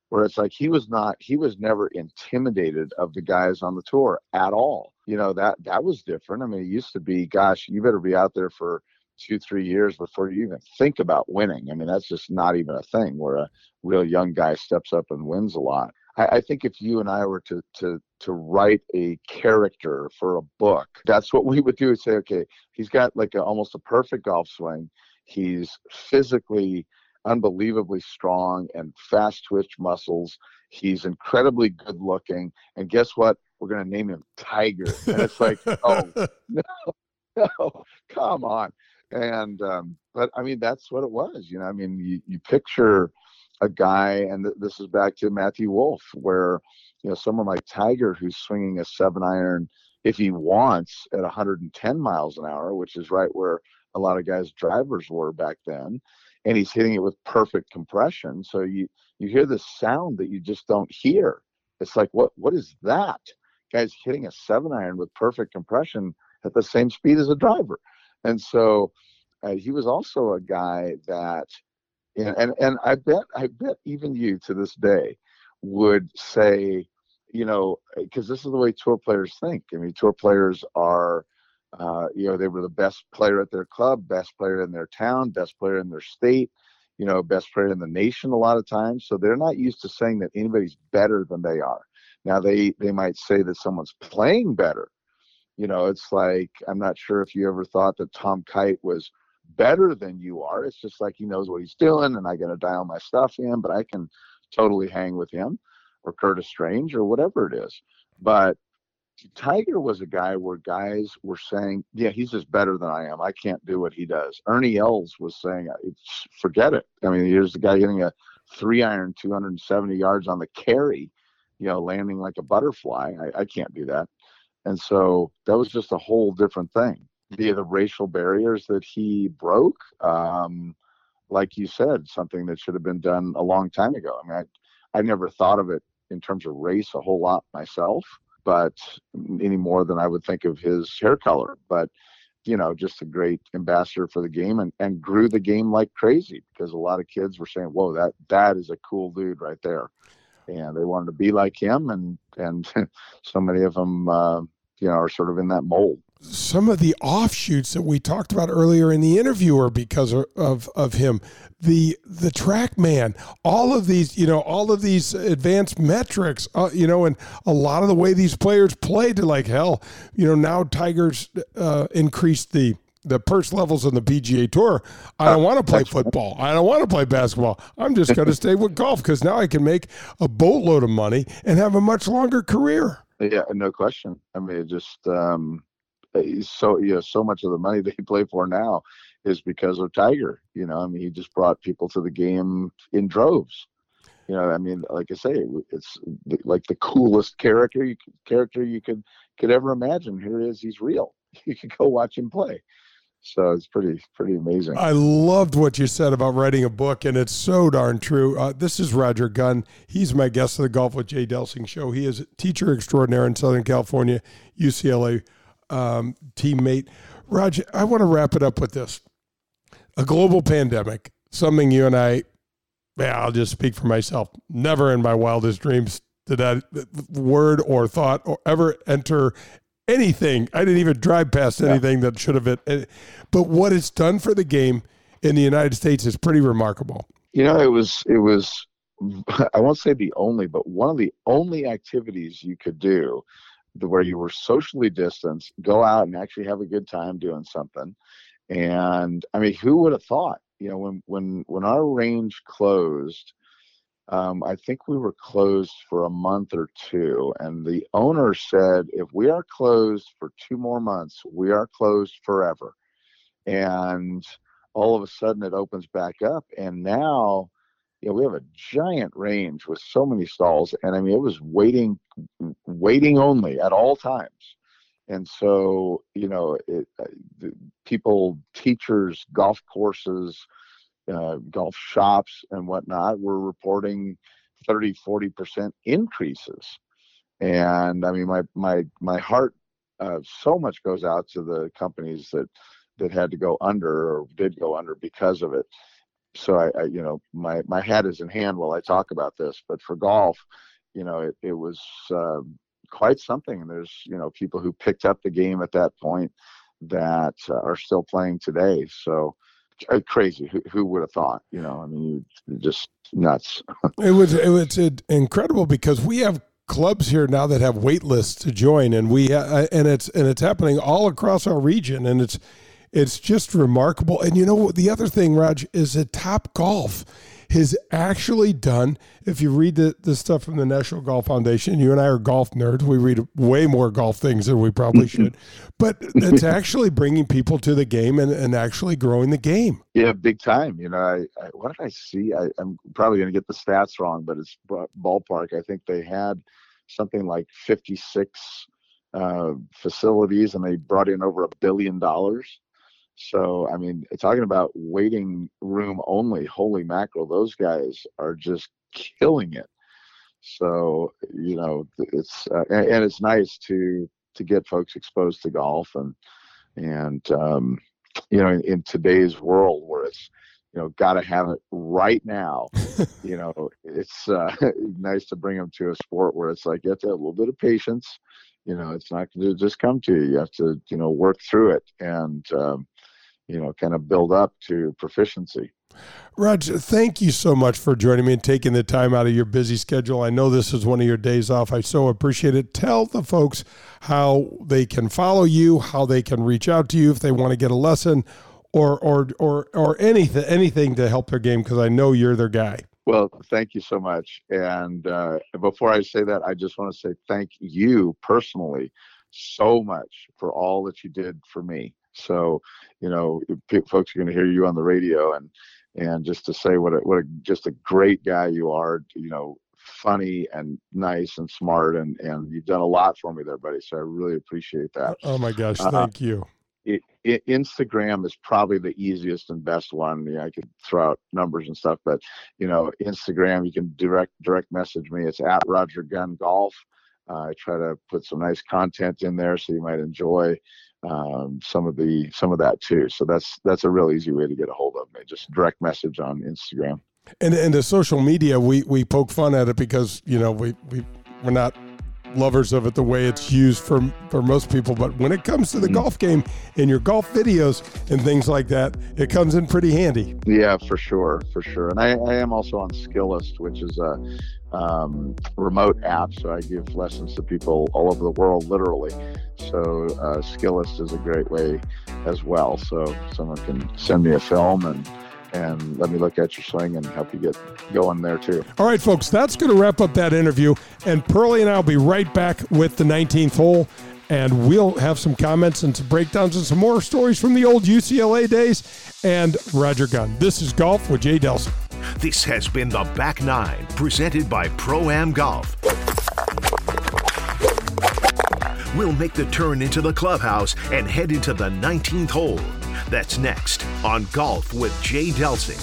Where it's like he was not, he was never intimidated of the guys on the tour at all. You know that that was different. I mean, it used to be, gosh, you better be out there for two, three years before you even think about winning. I mean, that's just not even a thing where a real young guy steps up and wins a lot. I, I think if you and I were to to to write a character for a book, that's what we would do. Is say, okay, he's got like a, almost a perfect golf swing. He's physically unbelievably strong and fast twitch muscles. He's incredibly good looking. And guess what? We're going to name him Tiger. And it's like, oh, no, no, come on. And, um, but I mean, that's what it was. You know, I mean, you, you picture a guy, and th- this is back to Matthew Wolff, where you know someone like Tiger who's swinging a seven iron if he wants at 110 miles an hour, which is right where a lot of guys' drivers were back then, and he's hitting it with perfect compression. So you you hear this sound that you just don't hear. It's like what what is that? Guy's hitting a seven iron with perfect compression at the same speed as a driver, and so uh, he was also a guy that and, and and I bet I bet even you to this day would say, you know, because this is the way tour players think. I mean, tour players are, uh, you know, they were the best player at their club, best player in their town, best player in their state, you know, best player in the nation a lot of times. So they're not used to saying that anybody's better than they are. Now they they might say that someone's playing better. You know, it's like I'm not sure if you ever thought that Tom Kite was better than you are. It's just like he knows what he's doing, and I got to dial my stuff in, but I can totally hang with him or Curtis Strange or whatever it is. But Tiger was a guy where guys were saying, "Yeah, he's just better than I am. I can't do what he does." Ernie Els was saying, uh, "Forget it." I mean, here's the guy getting a three iron, 270 yards on the carry, you know, landing like a butterfly. I, I can't do that. And so that was just a whole different thing. Via the racial barriers that he broke, um, like you said, something that should have been done a long time ago. I mean, I, I never thought of it in terms of race a whole lot myself but any more than I would think of his hair color. But you know, just a great ambassador for the game and, and grew the game like crazy because a lot of kids were saying, Whoa, that that is a cool dude right there. And they wanted to be like him and and so many of them uh, you know are sort of in that mold some of the offshoots that we talked about earlier in the interview are because of, of, him. The the TrackMan, all of these, you know, all of these advanced metrics, uh, you know, and a lot of the way these players play to like hell, you know, now Tigers uh, increased the the purse levels on the PGA Tour. I don't want to play football. I don't want to play basketball. I'm just going to stay with golf because now I can make a boatload of money and have a much longer career. Yeah, no question. I mean, just um, so you know so much of the money they play for now is because of Tiger. You know, I mean, he just brought people to the game in droves. You know, I mean, like I say, it's like the coolest character you character you could could ever imagine. Here is, he's real. You could go watch him play. So it's pretty pretty amazing. I loved what you said about writing a book, and it's so darn true. Uh, this is Roger Gunn. He's my guest of the Golf with Jay Delsing show. He is a teacher extraordinaire in Southern California, UCLA um, teammate. Roger, I want to wrap it up with this a global pandemic, something you and I, yeah, I'll just speak for myself, never in my wildest dreams did that word or thought or ever enter anything. I didn't even drive past anything yeah. that should have been. But what it's done for the game in the United States is pretty remarkable. You know, it was, it was, I won't say the only, but one of the only activities you could do where you were socially distanced, go out and actually have a good time doing something. And I mean, who would have thought? You know, when when when our range closed, um, I think we were closed for a month or two, and the owner said, if we are closed for two more months, we are closed forever. And all of a sudden, it opens back up, and now you know, we have a giant range with so many stalls, and I mean, it was waiting, waiting only at all times. And so, you know, it, uh, people, teachers, golf courses, uh, golf shops, and whatnot were reporting 30, 40% increases. And I mean, my my my heart uh, so much goes out to the companies that that had to go under or did go under because of it so I, I, you know my my head is in hand while I talk about this. But for golf, you know, it, it was uh, quite something. And there's you know people who picked up the game at that point that uh, are still playing today. So uh, crazy. Who, who would have thought? You know, I mean, just nuts. it was it was incredible because we have clubs here now that have wait lists to join, and we uh, and it's and it's happening all across our region, and it's it's just remarkable. And you know the other thing, Raj, is that Top Golf has actually done, if you read the, the stuff from the National Golf Foundation, you and I are golf nerds. We read way more golf things than we probably should. But it's actually bringing people to the game and, and actually growing the game. Yeah, big time. You know, I, I what did I see? I, I'm probably going to get the stats wrong, but it's ballpark. I think they had something like 56 uh, facilities and they brought in over a billion dollars so, I mean, talking about waiting room only, holy mackerel, those guys are just killing it. So, you know, it's uh, and, and, it's nice to to get folks exposed to golf and and um, you know, in, in today's world where it's you know, got to have it right now. you know, it's uh, nice to bring them to a sport where it's like you have to have a little bit of patience. You know, it's not going to just come to you. You have to, you know, work through it. And um, you know, kind of build up to proficiency. Raj, thank you so much for joining me and taking the time out of your busy schedule. I know this is one of your days off. I so appreciate it. Tell the folks how they can follow you, how they can reach out to you if they want to get a lesson or or or or anything anything to help their game because I know you're their guy. Well, thank you so much. And uh, before I say that, I just want to say thank you personally so much for all that you did for me. So, you know, folks are going to hear you on the radio, and and just to say what a, what a just a great guy you are. You know, funny and nice and smart, and and you've done a lot for me there, buddy. So I really appreciate that. Oh my gosh, uh, thank uh, you. It, it, Instagram is probably the easiest and best one. Yeah, I could throw out numbers and stuff, but you know, Instagram you can direct direct message me. It's at Roger Gunn Golf. Uh, I try to put some nice content in there so you might enjoy um, some of the some of that too. So that's that's a real easy way to get a hold of me. Just direct message on Instagram. And and the social media, we we poke fun at it because you know we we we're not lovers of it the way it's used for for most people. But when it comes to the mm-hmm. golf game and your golf videos and things like that, it comes in pretty handy. Yeah, for sure, for sure. And I, I am also on Skillest, which is a um, remote app. So I give lessons to people all over the world, literally. So uh, Skillest is a great way as well. So someone can send me a film and and let me look at your swing and help you get going there too. All right, folks, that's going to wrap up that interview. And Pearly and I will be right back with the 19th hole. And we'll have some comments and some breakdowns and some more stories from the old UCLA days and Roger Gunn. This is Golf with Jay Delsing. This has been the Back Nine, presented by Pro Am Golf. We'll make the turn into the clubhouse and head into the 19th hole. That's next on Golf with Jay Delsing.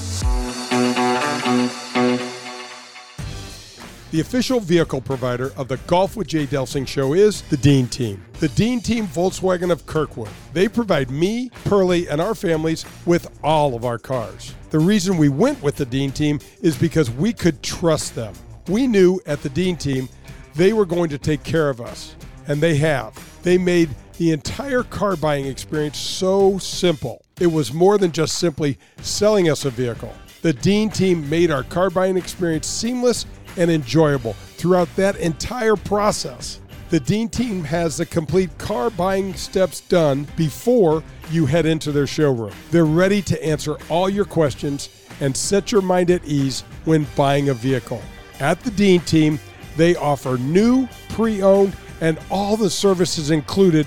The official vehicle provider of the Golf with Jay Delsing show is the Dean Team. The Dean Team Volkswagen of Kirkwood. They provide me, Pearly, and our families with all of our cars. The reason we went with the Dean Team is because we could trust them. We knew at the Dean Team they were going to take care of us, and they have. They made the entire car buying experience so simple. It was more than just simply selling us a vehicle. The Dean team made our car buying experience seamless and enjoyable throughout that entire process. The Dean team has the complete car buying steps done before you head into their showroom. They're ready to answer all your questions and set your mind at ease when buying a vehicle. At the Dean team, they offer new, pre owned, and all the services included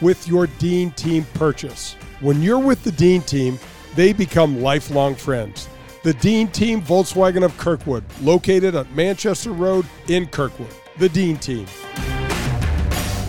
with your Dean Team purchase. When you're with the Dean Team, they become lifelong friends. The Dean Team Volkswagen of Kirkwood, located at Manchester Road in Kirkwood. The Dean Team.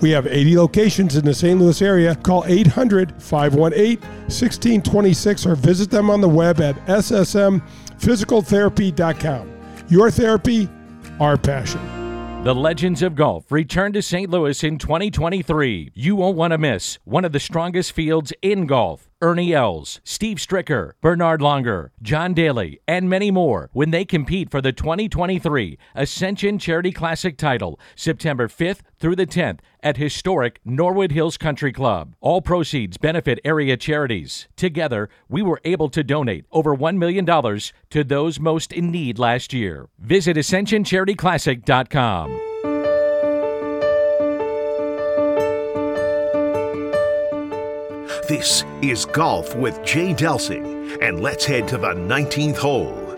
We have 80 locations in the St. Louis area. Call 800 518 1626 or visit them on the web at ssmphysicaltherapy.com. Your therapy, our passion. The Legends of Golf return to St. Louis in 2023. You won't want to miss one of the strongest fields in golf. Ernie Els, Steve Stricker, Bernhard Langer, John Daly, and many more when they compete for the 2023 Ascension Charity Classic title September 5th through the 10th at historic Norwood Hills Country Club. All proceeds benefit area charities. Together, we were able to donate over $1 million to those most in need last year. Visit AscensionCharityClassic.com. This is Golf with Jay Delsing, and let's head to the 19th hole.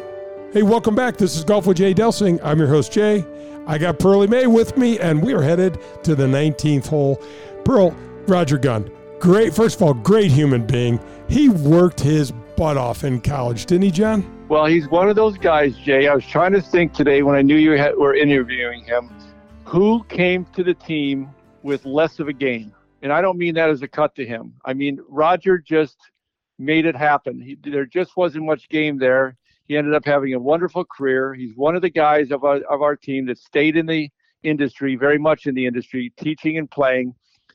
Hey, welcome back. This is Golf with Jay Delsing. I'm your host, Jay. I got Pearly May with me, and we are headed to the 19th hole. Pearl, Roger Gunn, great, first of all, great human being. He worked his butt off in college, didn't he, John? Well, he's one of those guys, Jay. I was trying to think today when I knew you had, were interviewing him, who came to the team with less of a game and I don't mean that as a cut to him. I mean Roger just made it happen. He, there just wasn't much game there. He ended up having a wonderful career. He's one of the guys of our, of our team that stayed in the industry, very much in the industry, teaching and playing.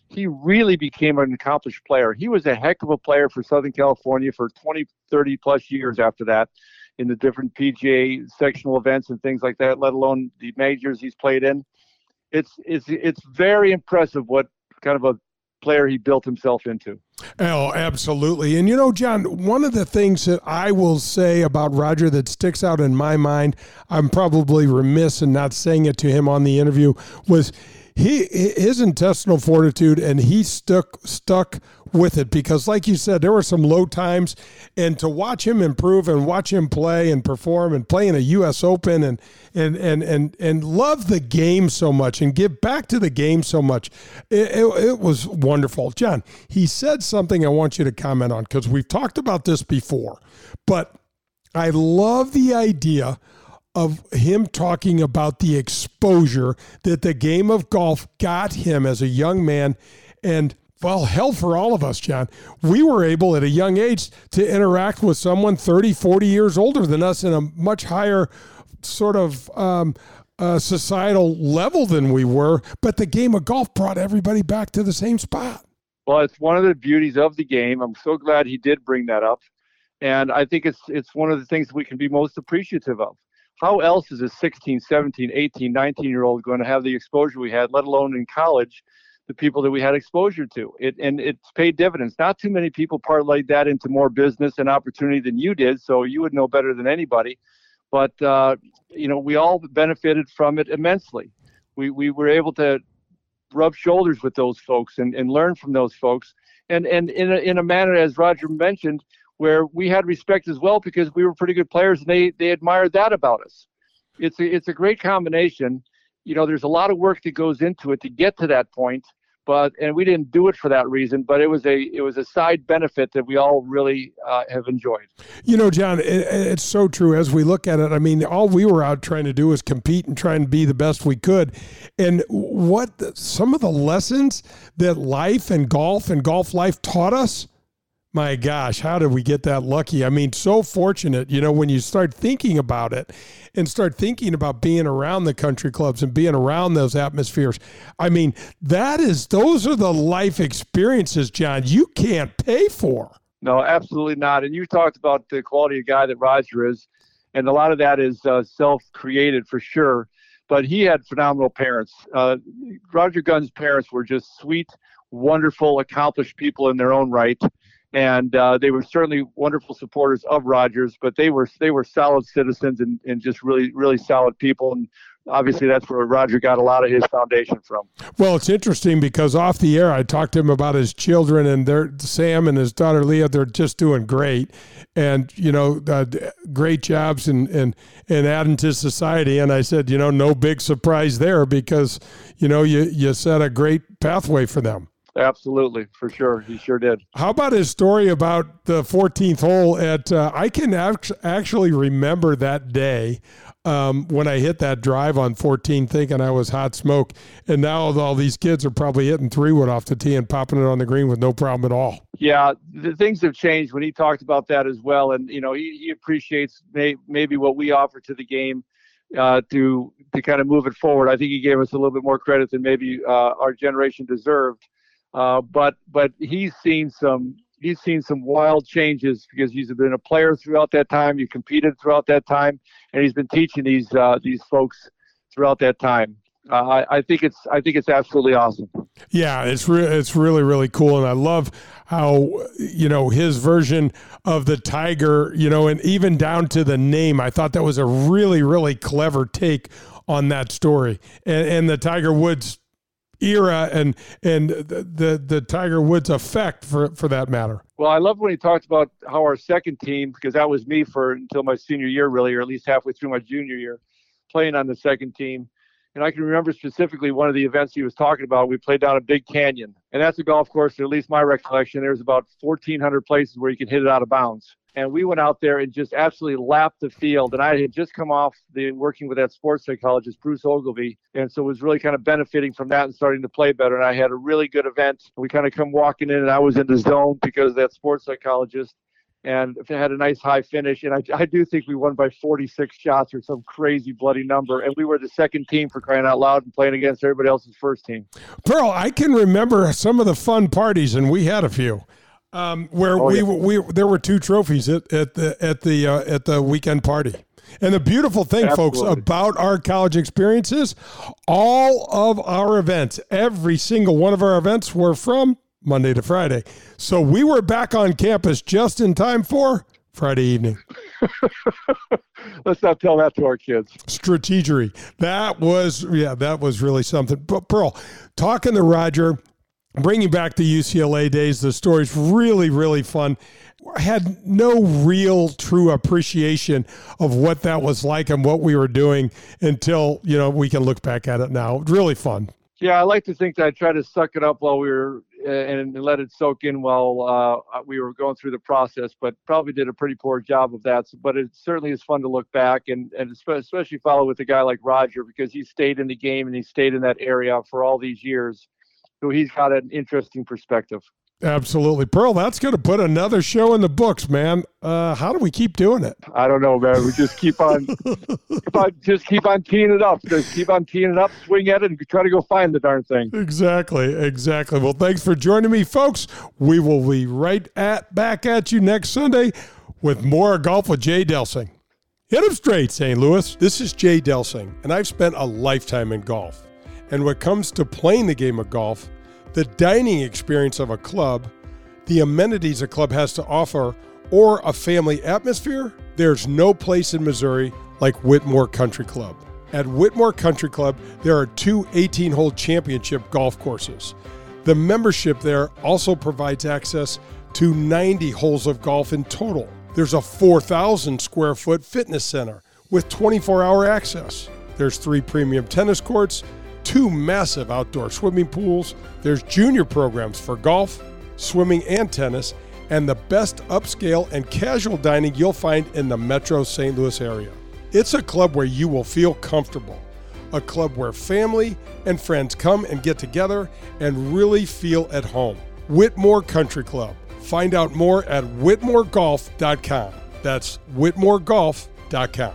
He really became an accomplished player. He was a heck of a player for Southern California for 20, 30 plus years after that. in the different PGA sectional events and things like that, let alone the majors he's played in. It's it's it's very impressive what kind of a player he built himself into. Oh, absolutely. And you know, John, one of the things that I will say about Roger that sticks out in my mind, I'm probably remiss in not saying it to him on the interview, was he his intestinal fortitude and he stuck stuck with it because like you said there were some low times and to watch him improve and watch him play and perform and play in a US Open and and and and and love the game so much and give back to the game so much it, it, it was wonderful John he said something I want you to comment on because we've talked about this before but I love the idea of him talking about the exposure that the game of golf got him as a young man. And well, hell for all of us, John. We were able at a young age to interact with someone 30, 40 years older than us in a much higher sort of um, uh, societal level than we were. But the game of golf brought everybody back to the same spot. Well, it's one of the beauties of the game. I'm so glad he did bring that up. And I think it's it's one of the things we can be most appreciative of how else is a 16, 17, 18, 19 year old going to have the exposure we had, let alone in college, the people that we had exposure to? It and it's paid dividends. Not too many people parlayed that into more business and opportunity than you did, so you would know better than anybody. But uh, you know, we all benefited from it immensely. We we were able to rub shoulders with those folks and, and learn from those folks. And and in a, in a manner, as Roger mentioned, where we had respect as well because we were pretty good players and they they admired that about us. It's a, it's a great combination. You know, there's a lot of work that goes into it to get to that point, but and we didn't do it for that reason. But it was a it was a side benefit that we all really uh, have enjoyed. You know, John, it, it's so true. As we look at it, I mean, all we were out trying to do was compete and try and be the best we could. And what some of the lessons that life and golf and golf life taught us my gosh, how did we get that lucky? I mean, so fortunate, you know, when you start thinking about it and start thinking about being around the country clubs and being around those atmospheres. I mean, that is, those are the life experiences, John, you can't pay for. No, absolutely not. And you talked about the quality of guy that Roger is, and a lot of that is uh, self created for sure. But he had phenomenal parents. Uh, Roger Gunn's parents were just sweet, wonderful, accomplished people in their own right and uh, they were certainly wonderful supporters of Rogers. But they were they were solid citizens and, and just really really solid people. And obviously, that's where Roger got a lot of his foundation from. Well, it's interesting because off the air, I talked to him about his children and their Sam and his daughter Leah. They're just doing great, and you know, uh, great jobs and and and adding to society. And I said, you know, no big surprise there because you know you you set a great pathway for them. Absolutely, for sure. He sure did. How about his story about the 14th hole at? Uh, I can act- actually remember that day um, when I hit that drive on 14, thinking I was hot smoke, and now all these kids are probably hitting three wood off the tee and popping it on the green with no problem at all. Yeah, the things have changed when he talked about that as well, and you know he, he appreciates may, maybe what we offer to the game. Uh, to to kind of move it forward, I think he gave us a little bit more credit than maybe uh, our generation deserved. Uh, but but he's seen some he's seen some wild changes because he's been a player throughout that time. He competed throughout that time, and he's been teaching these uh, these folks throughout that time. Uh, I, I, think it's I think it's absolutely awesome. Yeah, it's re- it's really really cool, and I love how you know his version of the tiger, you know, and even down to the name. I thought that was a really really clever take on that story, and, and the Tiger Woods era and and the, the, the Tiger Woods effect for for that matter. Well, I love when he talked about how our second team, because that was me for until my senior year, really, or at least halfway through my junior year, playing on the second team. And I can remember specifically one of the events he was talking about. We played down a big canyon, and that's a golf course. At least my recollection, there's about 1,400 places where you can hit it out of bounds and we went out there and just absolutely lapped the field. And I had just come off the working with that sports psychologist Bruce Ogilvie, and so was really kind of benefiting from that and starting to play better. And I had a really good event. We kind of come walking in, and I was in the zone because that sports psychologist. And had a nice high finish, and I, I do think we won by 46 shots or some crazy bloody number, and we were the second team for crying out loud and playing against everybody else's first team. Pearl, I can remember some of the fun parties, and we had a few um, where Oh, we, yeah. we there were two trophies at, at the at the uh, at the weekend party. And the beautiful thing, folks, about our college experiences, all of our events, every single one of our events were from Monday to Friday. So we were back on campus just in time for Friday evening. Let's not tell that to our kids. strategery. That was yeah, that was really something. But Pearl, talking to Roger, bringing back the UCLA days, the story's really really fun. I had no real true appreciation of what that was like and what we were doing until you know we can look back at it now. Really fun. Yeah, I like to think that I tried to suck it up while we were uh, and let it soak in while uh, we were going through the process, but probably did a pretty poor job of that. So, but it certainly is fun to look back and, and especially follow with a guy like Roger because he stayed in the game and he stayed in that area for all these years. So he's got an interesting perspective. Absolutely, Pearl. That's going to put another show in the books, man. Uh, how do we keep doing it? I don't know, man. We just keep on, keep on just keep on teeing it up. Just keep on teeing it up, swing at it, and try to go find the darn thing. Exactly, exactly. Well, thanks for joining me, folks. We will be right at back at you next Sunday with more golf with Jay Delsing. Hit him straight, St. Louis. This is Jay Delsing, and I've spent a lifetime in golf. And when it comes to playing the game of golf, the dining experience of a club, the amenities a club has to offer, or a family atmosphere, there's no place in Missouri like Whitmoor Country Club. At Whitmoor Country Club, there are two 18 hole championship golf courses. The membership there also provides access to 90 holes of golf in total. There's a 4,000 square foot fitness center with 24 hour access. There's three premium tennis courts, two massive outdoor swimming pools. There's junior programs for golf, swimming, and tennis, and the best upscale and casual dining you'll find in the metro St. Louis area. It's a club where you will feel comfortable, a club where family and friends come and get together and really feel at home. Whitmoor Country Club. Find out more at whitmoregolf.com. That's whitmoregolf.com.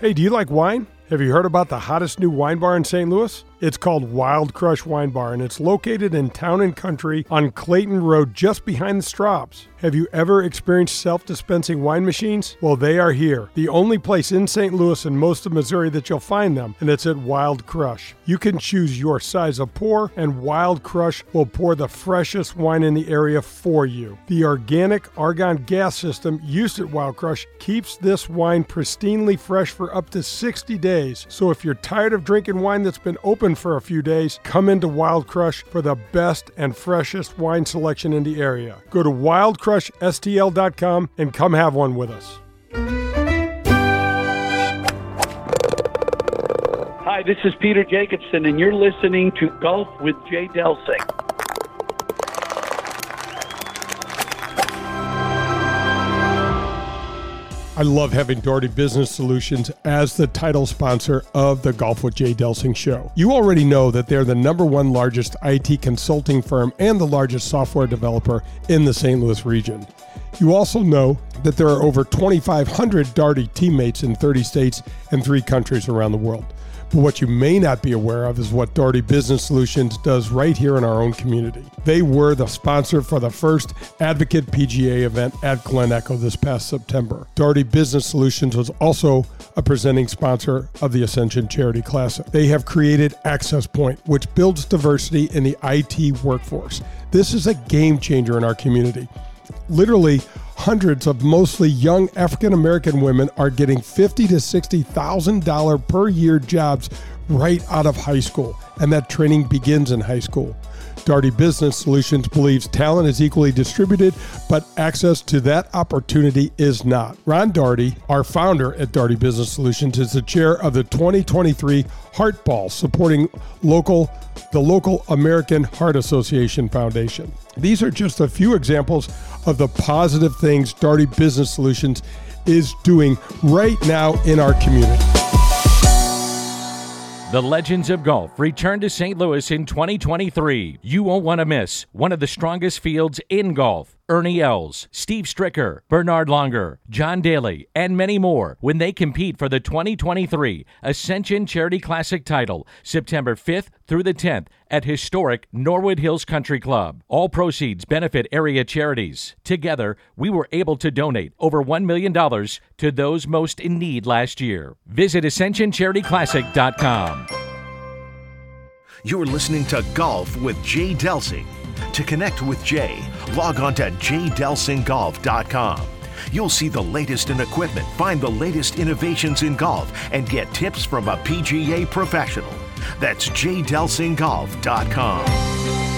Hey, do you like wine? Have you heard about the hottest new wine bar in St. Louis? It's called Wild Crush Wine Bar, and it's located in Town and Country on Clayton Road, just behind the Straubs. Have you ever experienced self dispensing wine machines? Well, they are here. The only place in St. Louis and most of Missouri that you'll find them, and it's at Wild Crush. You can choose your size of pour, and Wild Crush will pour the freshest wine in the area for you. The organic argon gas system used at Wild Crush keeps this wine pristinely fresh for up to 60 days. So if you're tired of drinking wine that's been open for a few days, come into Wild Crush for the best and freshest wine selection in the area. Go to wildcrushstl.com and come have one with us. Hi, this is Peter Jacobsen, and you're listening to Golf with Jay Delsing. I love having Daugherty Business Solutions as the title sponsor of the Golf with Jay Delsing show. You already know that they're the number one largest IT consulting firm and the largest software developer in the St. Louis region. You also know that there are over 2,500 Daugherty teammates in 30 states and three countries around the world. But what you may not be aware of is what Daugherty Business Solutions does right here in our own community. They were the sponsor for the first Advocate PGA event at Glen Echo this past September. Daugherty Business Solutions was also a presenting sponsor of the Ascension Charity Classic. They have created Access Point, which builds diversity in the IT workforce. This is a game changer in our community literally hundreds of mostly young African American women are getting fifty to sixty thousand dollar per year jobs right out of high school, and that training begins in high school. Daugherty Business Solutions believes talent is equally distributed, but access to that opportunity is not. Ron Daugherty, our founder at Daugherty Business Solutions, is the chair of the 2023 Heart Ball, supporting local the local American Heart Association Foundation. These are just a few examples of the positive things Darty Business Solutions is doing right now in our community. The Legends of Golf return to St. Louis in 2023. You won't want to miss one of the strongest fields in golf. Ernie Els, Steve Stricker, Bernhard Langer, John Daly, and many more when they compete for the 2023 Ascension Charity Classic title September 5th through the 10th at historic Norwood Hills Country Club. All proceeds benefit area charities. Together, we were able to donate over $1 million to those most in need last year. Visit AscensionCharityClassic.com. You're listening to Golf with Jay Delsing. To connect with Jay, log on to jdelsinggolf.com. You'll see the latest in equipment, find the latest innovations in golf, and get tips from a PGA professional. That's jdelsinggolf.com.